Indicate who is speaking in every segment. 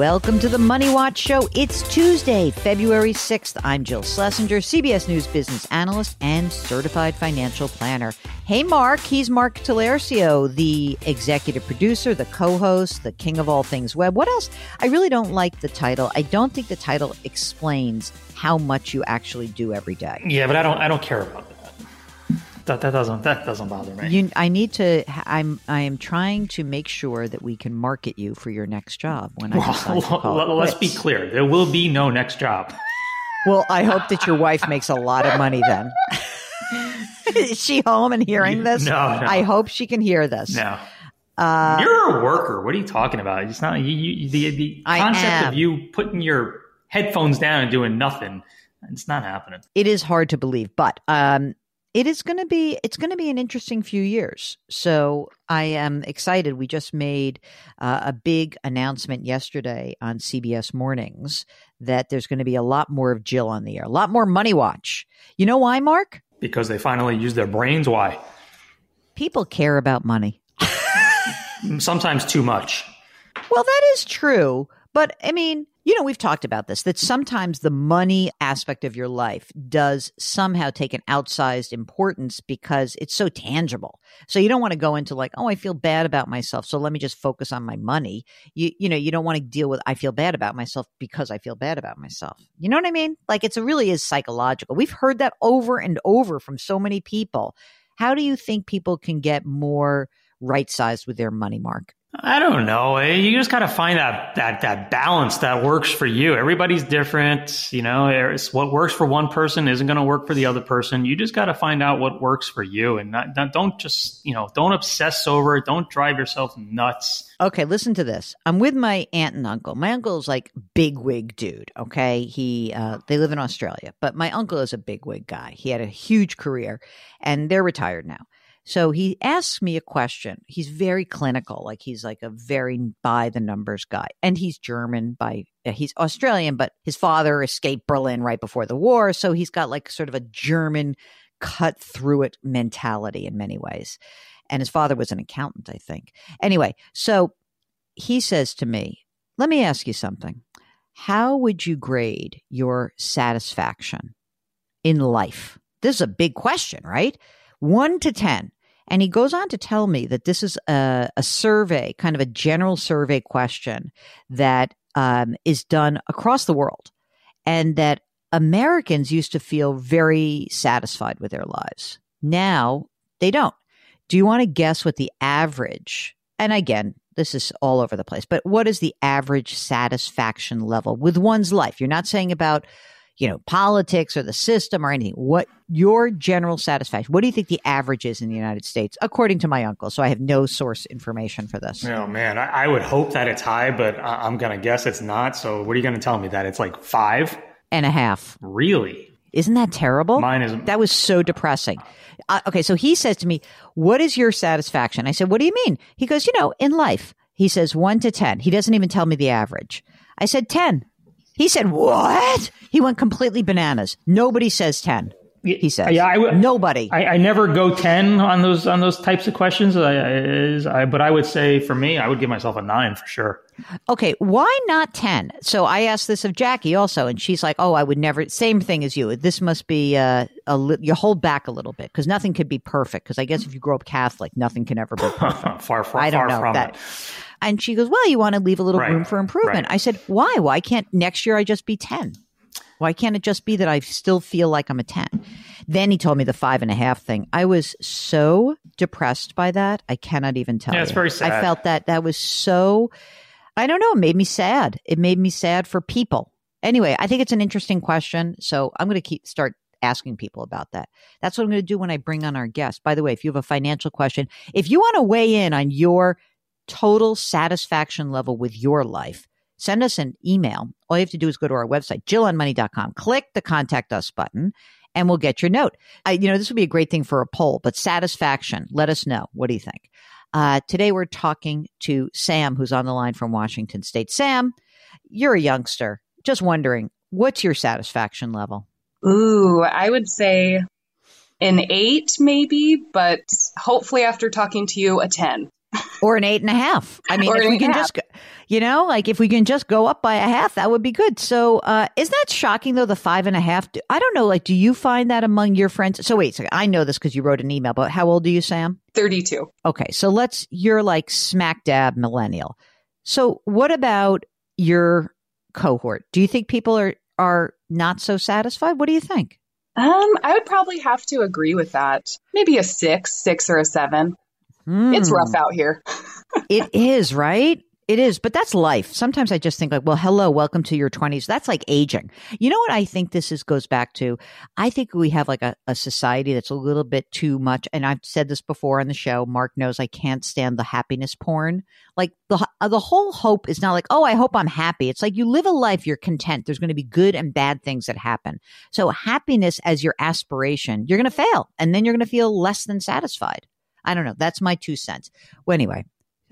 Speaker 1: Welcome to the Money Watch Show. It's Tuesday, February 6th. I'm Jill Schlesinger, CBS News business analyst and certified financial planner. Hey, Mark. He's Mark Talercio, the executive producer, the co host, the king of all things web. What else? I really don't like the title. I don't think the title explains how much you actually do every day.
Speaker 2: Yeah, but I don't, I don't care about that. That, doesn't that doesn't bother me.
Speaker 1: You, I need to. I'm. I am trying to make sure that we can market you for your next job. When I decide to call it
Speaker 2: let's be clear. There will be no next job.
Speaker 1: Well, I hope that your wife makes a lot of money then. Is she home and hearing this?
Speaker 2: No, no.
Speaker 1: I hope she can hear this.
Speaker 2: No.
Speaker 1: Uh,
Speaker 2: You're a worker. What are you talking about? It's not you, you, the the concept of you putting your headphones down and doing nothing. It's not happening.
Speaker 1: it is hard to believe, but um, it is going to be. It's going to be an interesting few years. So I am excited. We just made uh, a big announcement yesterday on CBS Mornings that there's going to be a lot more of Jill on the air, a lot more Money Watch. You know why, Mark?
Speaker 2: Because they finally use their brains. Why?
Speaker 1: People care about money.
Speaker 2: Sometimes too much.
Speaker 1: Well, that is true. But I mean, you know, we've talked about this that sometimes the money aspect of your life does somehow take an outsized importance because it's so tangible. So you don't want to go into like, oh, I feel bad about myself. So let me just focus on my money. You, you know, you don't want to deal with, I feel bad about myself because I feel bad about myself. You know what I mean? Like it's really is psychological. We've heard that over and over from so many people. How do you think people can get more right sized with their money, Mark?
Speaker 2: I don't know. Eh, You just got to find that that that balance that works for you. Everybody's different, you know. What works for one person isn't going to work for the other person. You just got to find out what works for you, and not, not, don't just you know don't obsess over it. Don't drive yourself nuts.
Speaker 1: Okay, listen to this. I'm with my aunt and uncle. My uncle's like big wig dude. Okay, he uh, they live in Australia, but my uncle is a big wig guy. He had a huge career, and they're retired now. So he asks me a question. He's very clinical, like he's like a very by the numbers guy, and he's German by he's Australian, but his father escaped Berlin right before the war, so he's got like sort of a German cut through it mentality in many ways. And his father was an accountant, I think. Anyway, so he says to me, Let me ask you something. How would you grade your satisfaction in life? This is a big question, right? One to 10. And he goes on to tell me that this is a, a survey, kind of a general survey question that um, is done across the world, and that Americans used to feel very satisfied with their lives. Now they don't. Do you want to guess what the average, and again, this is all over the place, but what is the average satisfaction level with one's life? You're not saying about, you know, politics or the system or anything. What your general satisfaction? What do you think the average is in the United States, according to my uncle? So I have no source information for this.
Speaker 2: Oh man, I, I would hope that it's high, but I, I'm gonna guess it's not. So what are you gonna tell me that it's like five?
Speaker 1: And a half.
Speaker 2: Really?
Speaker 1: Isn't that terrible?
Speaker 2: Mine is.
Speaker 1: That was so depressing. Uh, okay, so he says to me, "What is your satisfaction?" I said, "What do you mean?" He goes, "You know, in life." He says 1 to 10. He doesn't even tell me the average. I said 10. He said, "What?" He went completely bananas. Nobody says 10. He says,
Speaker 2: Yeah, I would-
Speaker 1: Nobody.
Speaker 2: I, I never go ten on those on those types of questions. I, I, but I would say for me, I would give myself a nine for sure.
Speaker 1: Okay, why not 10? So I asked this of Jackie also, and she's like, oh, I would never, same thing as you. This must be, uh, a li- you hold back a little bit because nothing could be perfect. Because I guess if you grow up Catholic, nothing can ever be perfect.
Speaker 2: far far,
Speaker 1: I don't
Speaker 2: far
Speaker 1: know
Speaker 2: from
Speaker 1: that.
Speaker 2: it.
Speaker 1: And she goes, well, you want to leave a little
Speaker 2: Right,
Speaker 1: room for improvement.
Speaker 2: right.
Speaker 1: I said, why? Why can't next year I just be 10? Why can't it just be that I still feel like I'm a 10? Then he told me the five and a half thing. I was so depressed by that. I cannot even tell
Speaker 2: Yeah,
Speaker 1: you.
Speaker 2: it's very sad.
Speaker 1: I felt that that was so, I don't know, it made me sad. It made me sad for people. Anyway, I think it's an interesting question. So I'm going to keep start asking people about that. That's what I'm going to do when I bring on our guest. By the way, if you have a financial question, if you want to weigh in on your total satisfaction level with your life, send us an email. All you have to do is go to our website, jillonmoney.com, click the contact us button, and we'll get your note. I, you know, this would be a great thing for a poll, but satisfaction, let us know. What do you think? Uh, today we're talking to Sam, who's on the line from Washington State. Sam, you're a youngster. Just wondering, what's your satisfaction level?
Speaker 3: Ooh, I would say an eight, maybe, but hopefully after talking to you, a 10.
Speaker 1: Or an eight and a half. I mean, if we can just, you know, like if we can just go up by a half, that would be good. So, uh, isn't that shocking though? The five and a half. I don't know. Like, do you find that among your friends? So wait, a second. I know this because you wrote an email. But how old are you, Sam?
Speaker 3: 32.
Speaker 1: Okay, so let's. You're like smack dab millennial. So, what about your cohort? Do you think people are are not so satisfied? What do you think?
Speaker 3: Um, I would probably have to agree with that. Maybe a six, six or a seven. It's
Speaker 1: Hmm.
Speaker 3: rough out here.
Speaker 1: It is, right? It is, but that's life. Sometimes I just think like, well, hello, welcome to your 20s. That's like aging. You know what I think this is goes back to? I think we have like a, a society that's a little bit too much. And I've said this before on the show. Mark knows I can't stand the happiness porn. Like the uh, the whole hope is not like, oh, I hope I'm happy. It's like you live a life, you're content. There's going to be good and bad things that happen. So happiness as your aspiration, you're going to fail, and then you're going to feel less than satisfied. I don't know. That's my two cents. Well, anyway,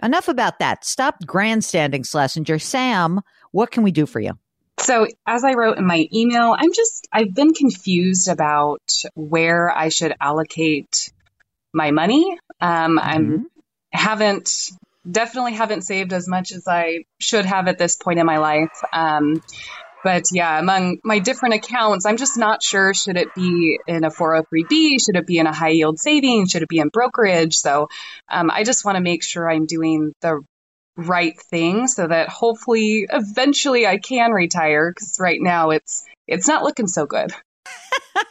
Speaker 1: enough about that. Stop grandstanding, Schlesinger. Sam, what can we do for you?
Speaker 3: So, as I wrote in my email, I'm just, I've been confused about where I should allocate my money. Um, I'm haven't definitely haven't saved as much as I should have at this point in my life. Um, but yeah, among my different accounts, I'm just not sure. Should it be in a 403b? Should it be in a high yield savings? Should it be in brokerage? So um, I just want to make sure I'm doing the right thing so that hopefully eventually I can retire because right now it's it's not looking so good.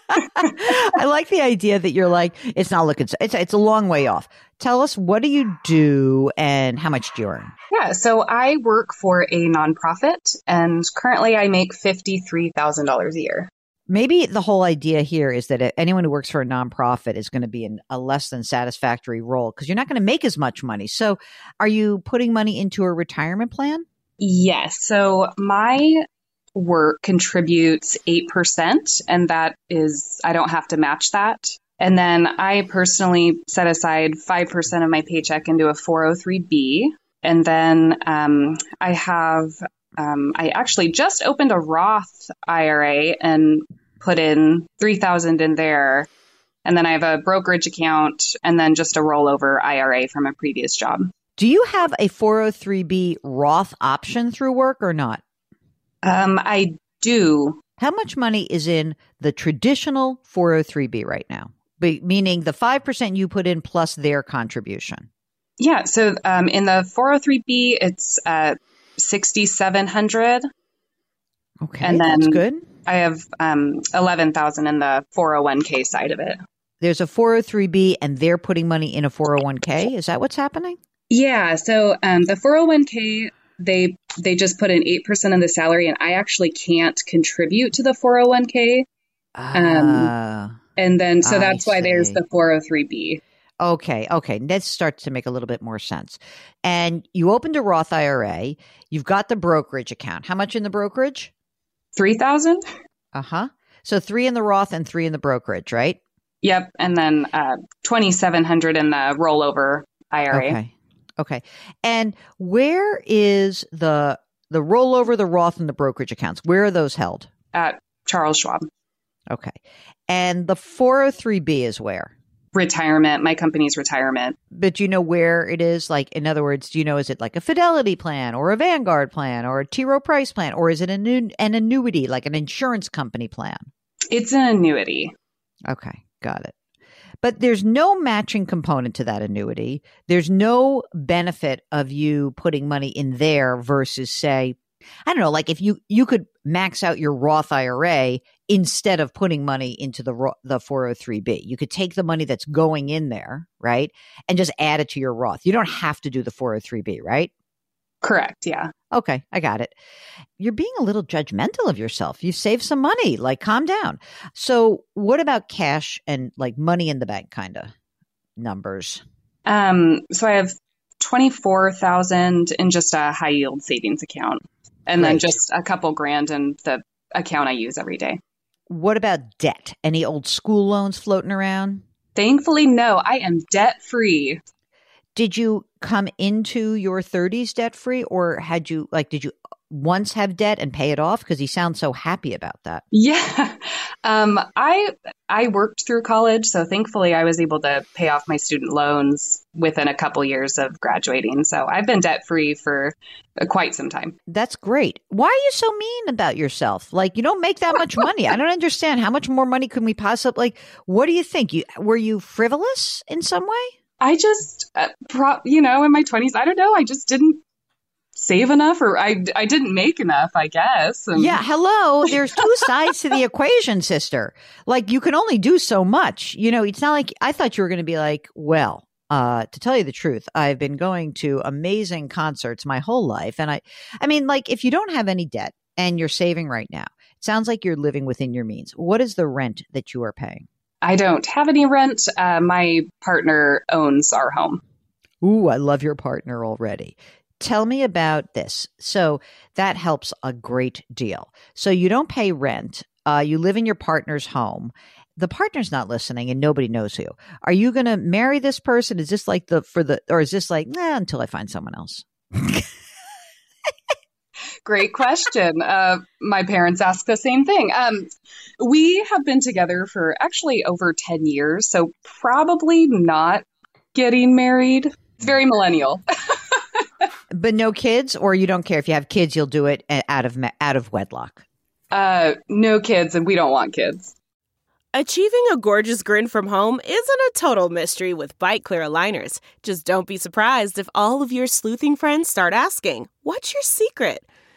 Speaker 1: I like the idea that you're like, it's not looking, so- it's, it's a long way off. Tell us, what do you do and how much do you earn?
Speaker 3: Yeah, so I work for a nonprofit and currently I make $53,000 a year.
Speaker 1: Maybe the whole idea here is that anyone who works for a nonprofit is going to be in a less than satisfactory role because you're not going to make as much money. So, are you putting money into a retirement plan?
Speaker 3: Yes, so my work contributes 8% and that is I don't have to match that. And then I personally set aside 5% of my paycheck into a 403b and then um, I have um, I actually just opened a Roth IRA and put in 3000 in there. And then I have a brokerage account and then just a rollover IRA from a previous job.
Speaker 1: Do you have a 403b Roth option through work or not?
Speaker 3: Um, I do.
Speaker 1: How much money is in the traditional 403b right now? Be- meaning the 5% you put in plus their contribution.
Speaker 3: Yeah. So um, in the 403b, it's uh, 6700
Speaker 1: Okay,
Speaker 3: And
Speaker 1: that's
Speaker 3: then-
Speaker 1: good.
Speaker 3: I have um, 11,000 in the 401k side of it.
Speaker 1: There's a 403b and they're putting money in a 401k. Is that what's happening?
Speaker 3: Yeah. So um, the 401k they they just put in 8% of the salary and I actually can't contribute to the 401k.
Speaker 1: Ah,
Speaker 3: And then so that's why there's the 403b.
Speaker 1: okay, okay. That starts to make a little bit more sense. And you opened a Roth IRA. You've got the brokerage account. How much in the brokerage?
Speaker 3: 3000?
Speaker 1: Uh huh. So three in the Roth and three in the brokerage, right?
Speaker 3: Yep, and then uh 2700 in the rollover IRA.
Speaker 1: Okay. Okay. And where is the the rollover, the Roth, and the brokerage accounts? Where are those held?
Speaker 3: At Charles Schwab.
Speaker 1: Okay. And the 403b is where?
Speaker 3: Retirement, my company's retirement.
Speaker 1: But do you know where it is? Like, in other words, do you know, is it like a Fidelity plan or a Vanguard plan or a T. Rowe Price plan? Or is it an, annu- an annuity, like an insurance company plan?
Speaker 3: It's an annuity.
Speaker 1: Okay, got it. But there's no matching component to that annuity. There's no benefit of you putting money in there versus say, I don't know, like if you you could max out your Roth IRA instead of putting money into the the 403b. You could take the money that's going in there, right? And just add it to your Roth. You don't have to do the 403b, right?
Speaker 3: Correct, yeah.
Speaker 1: Okay, I got it. You're being a little judgmental of yourself. You've saved some money. Like, calm down. So, what about cash and like money in the bank kind of numbers?
Speaker 3: Um so I have 24,000 in just a high yield savings account and then just a couple grand in the account I use every day.
Speaker 1: What about debt? Any old school loans floating around?
Speaker 3: Thankfully, no, I am debt free.
Speaker 1: Did you come into your 30s debt free or had you like did you once have debt and pay it off because he sounds so happy about that?
Speaker 3: Yeah. Um, I I worked through college, so thankfully I was able to pay off my student loans within a couple years of graduating. So I've been debt free for uh, quite some time.
Speaker 1: That's great. Why are you so mean about yourself? Like you don't make that much money. I don't understand. How much more money can we possibly like what do you think? You were you frivolous in some way?
Speaker 3: I just, uh, pro- you know, in my twenties, I don't know, I just didn't save enough, or I I didn't make enough, I guess. And-
Speaker 1: Yeah, hello. There's two sides to the equation, sister. Like you can only do so much. You know, it's not like I thought you were going to be like, well, uh, to tell you the truth, I've been going to amazing concerts my whole life, and I, I mean, like if you don't have any debt and you're saving right now, it sounds like you're living within your means. What is the rent that you are paying?
Speaker 3: I don't have any rent. Uh, my partner owns our home.
Speaker 1: Ooh, I love your partner already. Tell me about this. So that helps a great deal. So you don't pay rent. Uh, you live in your partner's home. The partner's not listening, and nobody knows who. Are you going to marry this person? Is this like the for the, or is this like nah, until I find someone else?
Speaker 3: Great question. Uh, my parents ask the same thing. Um, we have been together for actually over 10 years, so probably not getting married. It's very millennial.
Speaker 1: But no kids, or you don't care if you have kids, you'll do it out of out of wedlock.
Speaker 3: Uh, no kids, and we don't want kids.
Speaker 4: Achieving a gorgeous grin from home isn't a total mystery with Byte Clear aligners. Just don't be surprised if all of your sleuthing friends start asking, What's your secret?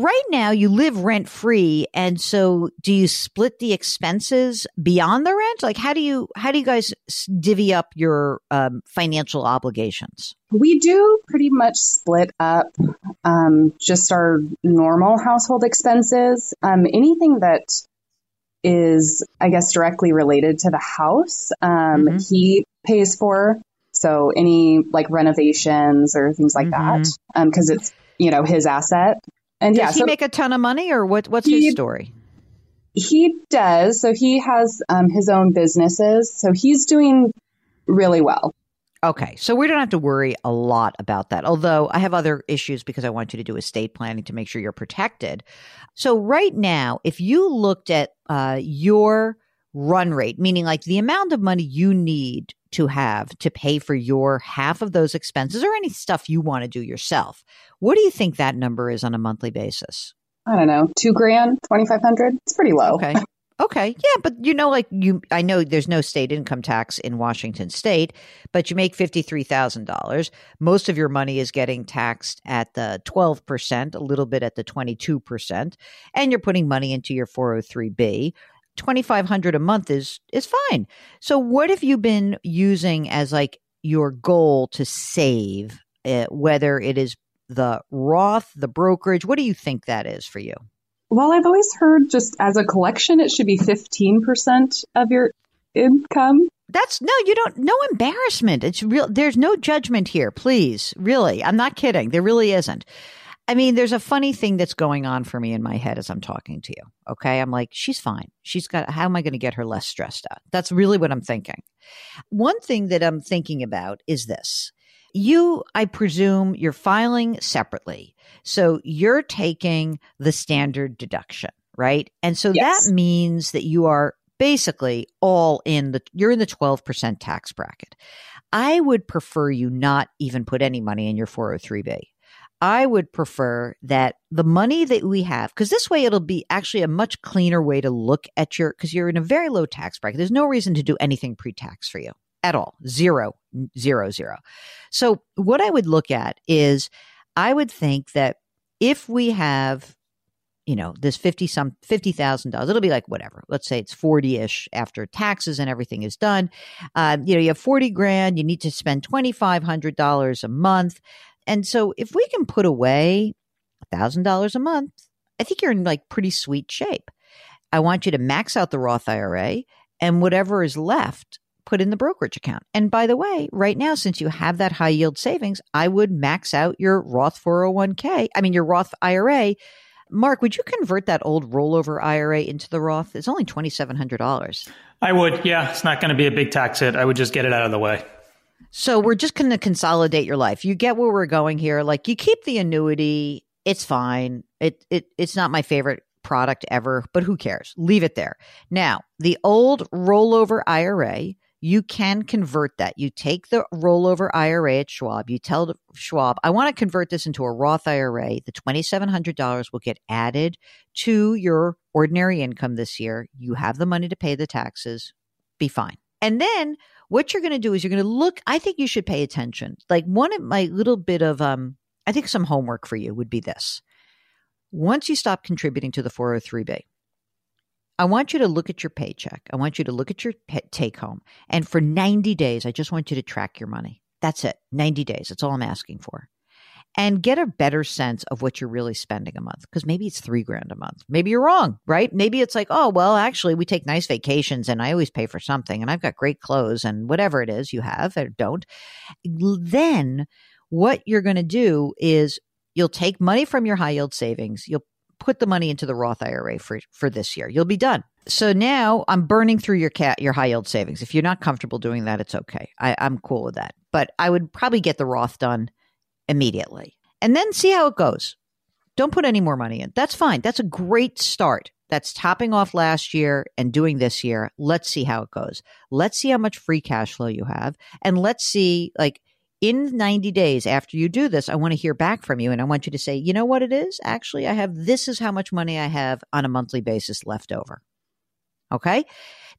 Speaker 1: Right now, you live rent free, and so do you split the expenses beyond the rent? Like, how do you how do you guys divvy up your um, financial obligations?
Speaker 3: We do pretty much split up um, just our normal household expenses. Um, anything that is, I guess, directly related to the house, um,
Speaker 1: Mhm.
Speaker 3: he pays for. So any like renovations or things like
Speaker 1: Mhm.
Speaker 3: that, because it's you know his asset. And
Speaker 1: Does
Speaker 3: yeah,
Speaker 1: he
Speaker 3: so
Speaker 1: make a ton of money, or what? What's
Speaker 3: He-
Speaker 1: his story?
Speaker 3: he does. So he has um, his own businesses. So he's doing really well.
Speaker 1: Okay, so we don't have to worry a lot about that. Although I have other issues because I want you to do estate planning to make sure you're protected. So right now, if you looked at uh, your run rate, meaning like the amount of money you need to have to pay for your half of those expenses or any stuff you want to do yourself, what do you think that number is on a monthly basis?
Speaker 3: I don't know, two grand, 2,500. It's pretty low.
Speaker 1: Okay. Okay. Yeah. But you know, like you, I know there's no state income tax in Washington state, but you make $53,000. Most of your money is getting taxed at the 12%, a little bit at the 22%, and you're putting money into your 403B. 2500 a month is is fine. So what have you been using as like your goal to save uh, whether it is the Roth, the brokerage, what do you think that is for you?
Speaker 3: Well, I've always heard just as a collection, it should be 15% of your income.
Speaker 1: That's no, you don't, no embarrassment. It's real. There's no judgment here, please. Really. I'm not kidding. There really isn't. I mean, there's a funny thing that's going on for me in my head as I'm talking to you. Okay. I'm like, she's fine. She's got, how am I going to get her less stressed out? That's really what I'm thinking. One thing that I'm thinking about is this. You, I presume, you're filing separately. So you're taking the standard deduction, right? And so
Speaker 3: Yes.
Speaker 1: that means that you are basically all in the, you're in the 12% tax bracket. I would prefer you not even put any money in your 403b. I would prefer that the money that we have, because this way it'll be actually a much cleaner way to look at your, because you're in a very low tax bracket. There's no reason to do anything pre tax for you at all. Zero, zero, zero. So what I would look at is I would think that if we have, you know, this 50 some, $50,000, it'll be like whatever. Let's say it's 40 ish after taxes and everything is done. Uh, you know, you have 40 grand, you need to spend $2,500 a month. And so if we can put away $1,000 a month, I think you're in like pretty sweet shape. I want you to max out the Roth IRA and whatever is left, put in the brokerage account. And by the way, right now, since you have that high yield savings, I would max out your Roth 401k. I mean, your Roth IRA. Mark, would you convert that old rollover IRA into the Roth? It's only $2,700.
Speaker 2: I would, yeah. It's not going to be a big tax hit. I would just get it out of the way.
Speaker 1: So we're just going to consolidate your life. You get where we're going here. Like you keep the annuity, it's fine. It it it's not my favorite product ever, but who cares? Leave it there. Now, the old rollover IRA, you can convert that. You take the rollover IRA at Schwab. You tell Schwab, I want to convert this into a Roth IRA. The $2,700 will get added to your ordinary income this year. You have the money to pay the taxes. Be fine. And then what you're going to do is you're going to look. I think you should pay attention. Like one of my little bit of, um, I think some homework for you would be this. Once you stop contributing to the 403b, I want you to look at your paycheck. I want you to look at your pe- take home. And for 90 days, I just want you to track your money. That's it. 90 days. That's all I'm asking for. And get a better sense of what you're really spending a month. Because maybe it's three grand a month. Maybe you're wrong, right? Maybe it's like, oh, well, actually, we take nice vacations and I always pay for something and I've got great clothes and whatever it is you have or don't. Then what you're going to do is you'll take money from your high yield savings. You'll put the money into the Roth IRA for, for this year. You'll be done. So now I'm burning through your cat your high yield savings. If you're not comfortable doing that, it's okay. I, I'm cool with that. But I would probably get the Roth done immediately. And then see how it goes. Don't put any more money in. That's fine. That's a great start. That's topping off last year and doing this year. Let's see how it goes. Let's see how much free cash flow you have. And let's see, like, in 90 days after you do this, I want to hear back from you and I want you to say, you know what it is? Actually, I have this is how much money I have on a monthly basis left over. Okay.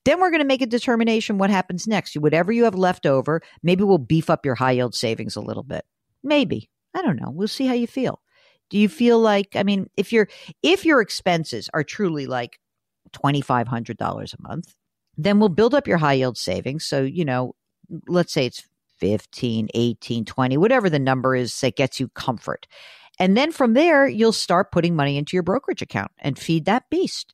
Speaker 1: Then we're going to make a determination what happens next. Whatever you have left over, maybe we'll beef up your high yield savings a little bit. Maybe. I don't know. We'll see how you feel. Do you feel like, I mean, if your if your expenses are truly like $2,500 a month, then we'll build up your high yield savings. So, you know, let's say it's 15, 18, 20, whatever the number is that gets you comfort. And then from there, you'll start putting money into your brokerage account and feed that beast.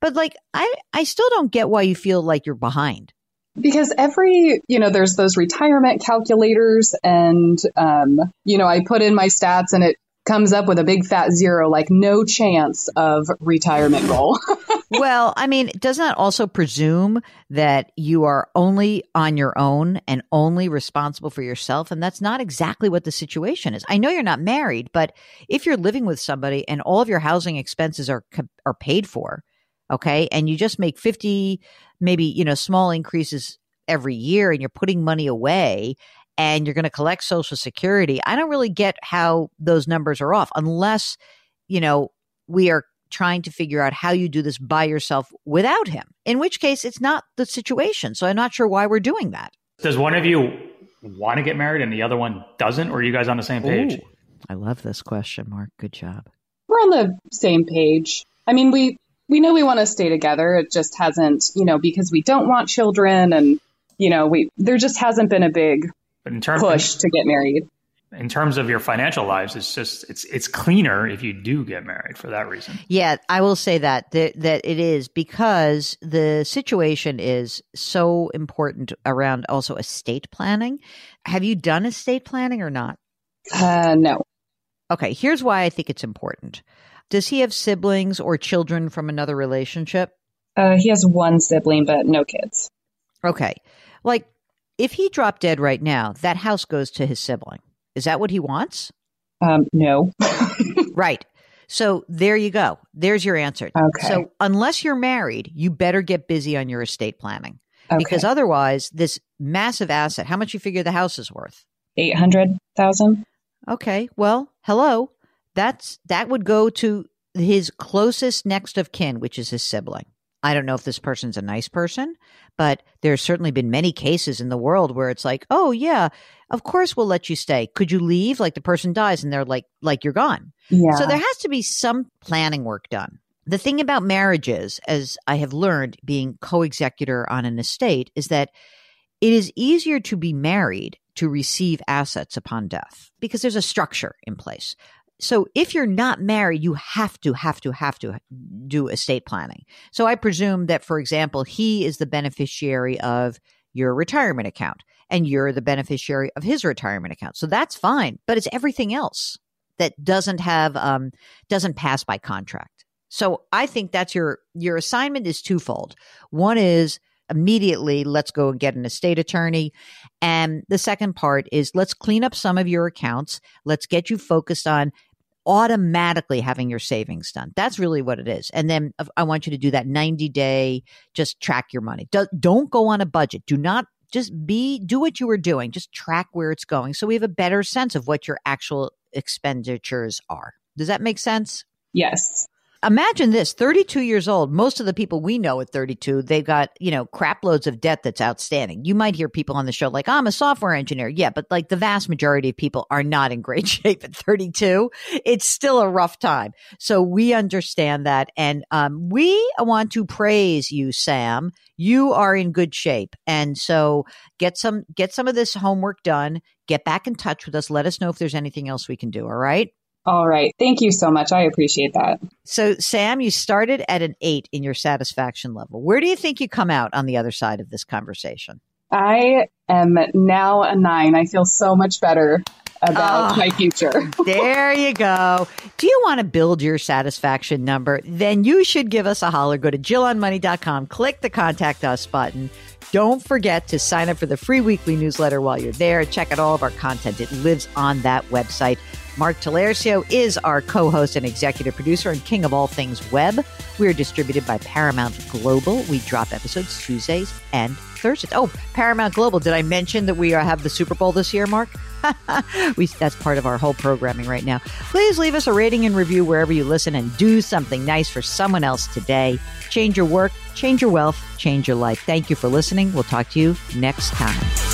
Speaker 1: But like, I, I still don't get why you feel like you're behind.
Speaker 3: Because every, you know, there's those retirement calculators and, um, you know, I put in my stats and it comes up with a big fat zero, like no chance of retirement goal.
Speaker 1: well, I mean, doesn't that also presume that you are only on your own and only responsible for yourself? And that's not exactly what the situation is. I know you're not married, but if you're living with somebody and all of your housing expenses are are paid for, okay, and you just make 50 maybe, you know, small increases every year and you're putting money away and you're going to collect social security. I don't really get how those numbers are off unless you know we are trying to figure out how you do this by yourself without him in which case it's not the situation. So i'm not sure why we're doing that.
Speaker 2: Does one of you want to get married and the other one doesn't or are you guys on the same page? Ooh,
Speaker 1: i love this question mark. Good job.
Speaker 3: We're on the same page. I mean we we know we want to stay together it just hasn't you know because we don't want children and you know we there just hasn't been a big but in terms push to get married.
Speaker 2: In terms of your financial lives, it's just it's it's cleaner if you do get married for that reason.
Speaker 1: Yeah, I will say that that, that it is because the situation is so important around also estate planning. Have you done estate planning or not?
Speaker 3: Uh, no.
Speaker 1: Okay, here's why I think it's important. Does he have siblings or children from another relationship?
Speaker 3: Uh, he has one sibling, but no kids.
Speaker 1: Okay. Like if he dropped dead right now, that house goes to his sibling. Is that what he wants?
Speaker 3: Um, no.
Speaker 1: right. So there you go. There's your answer.
Speaker 3: Okay.
Speaker 1: So unless you're married, you better get busy on your estate planning. Okay. Because otherwise, this massive asset, how much you figure the house is worth?
Speaker 3: 800,000.
Speaker 1: Okay. Well, hello. That's that would go to his closest next of kin, which is his sibling. I don't know if this person's a nice person, but there's certainly been many cases in the world where it's like, oh yeah, of course we'll let you stay. Could you leave? Like the person dies and they're like, like you're gone.
Speaker 3: Yeah.
Speaker 1: So there has to be some planning work done. The thing about marriages, as I have learned being co-executor on an estate, is that it is easier to be married to receive assets upon death because there's a structure in place. So if you're not married, you have to, have to, have to do estate planning. So I presume that, for example, he is the beneficiary of your retirement account and you're the beneficiary of his retirement account. So that's fine, but it's everything else that doesn't have, um, doesn't pass by contract. So I think that's your, your assignment is twofold. One is immediately let's go and get an estate attorney. And the second part is let's clean up some of your accounts. Let's get you focused on automatically having your savings done. That's really what it is. And then uh, I want you to do that 90 day, just track your money. Do, don't go on a budget. Do not just be, do what you were doing. Just track where it's going. So we have a better sense of what your actual expenditures are. Does that make sense?
Speaker 3: Yes
Speaker 1: imagine this 32 years old most of the people we know at 32 they've got you know crap loads of debt that's outstanding. You might hear people on the show like i'm a software engineer. Yeah but like the vast majority of people are not in great shape at 32 it's still a rough time. So we understand that and um, we want to praise you sam. You are in good shape and so get some get some of this homework done. Get back in touch with us. Let us know if there's anything else we can do all right
Speaker 3: all right. Thank you so much. I appreciate that.
Speaker 1: So, Sam, you started at an eight in your satisfaction level. Where do you think you come out on the other side of this conversation?
Speaker 3: I am now a nine. I feel so much better about oh, my future.
Speaker 1: there you go. Do you want to build your satisfaction number? Then you should give us a holler. Go to JillOnMoney.com, click the contact us button. Don't forget to sign up for the free weekly newsletter while you're there. Check out all of our content. It lives on that website. Mark Talercio is our co host and executive producer and king of all things web. We are distributed by Paramount Global. We drop episodes Tuesdays and Thursdays. Oh, Paramount Global. Did I mention that we have the Super Bowl this year, Mark? we, that's part of our whole programming right now. Please leave us a rating and review wherever you listen and do something nice for someone else today. Change your work, change your wealth, change your life. Thank you for listening. We'll talk to you next time.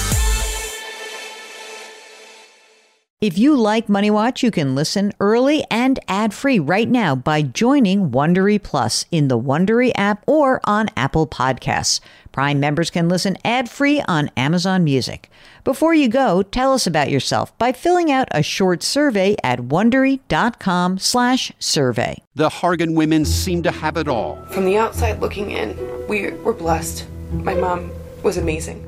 Speaker 1: If you like Money Watch, you can listen early and ad-free right now by joining Wondery Plus in the Wondery app or on Apple Podcasts. Prime members can listen ad-free on Amazon Music. Before you go, tell us about yourself by filling out a short survey at wondery.com/survey.
Speaker 5: The Hargan women seem to have it all.
Speaker 6: From the outside looking in, we were blessed. My mom was amazing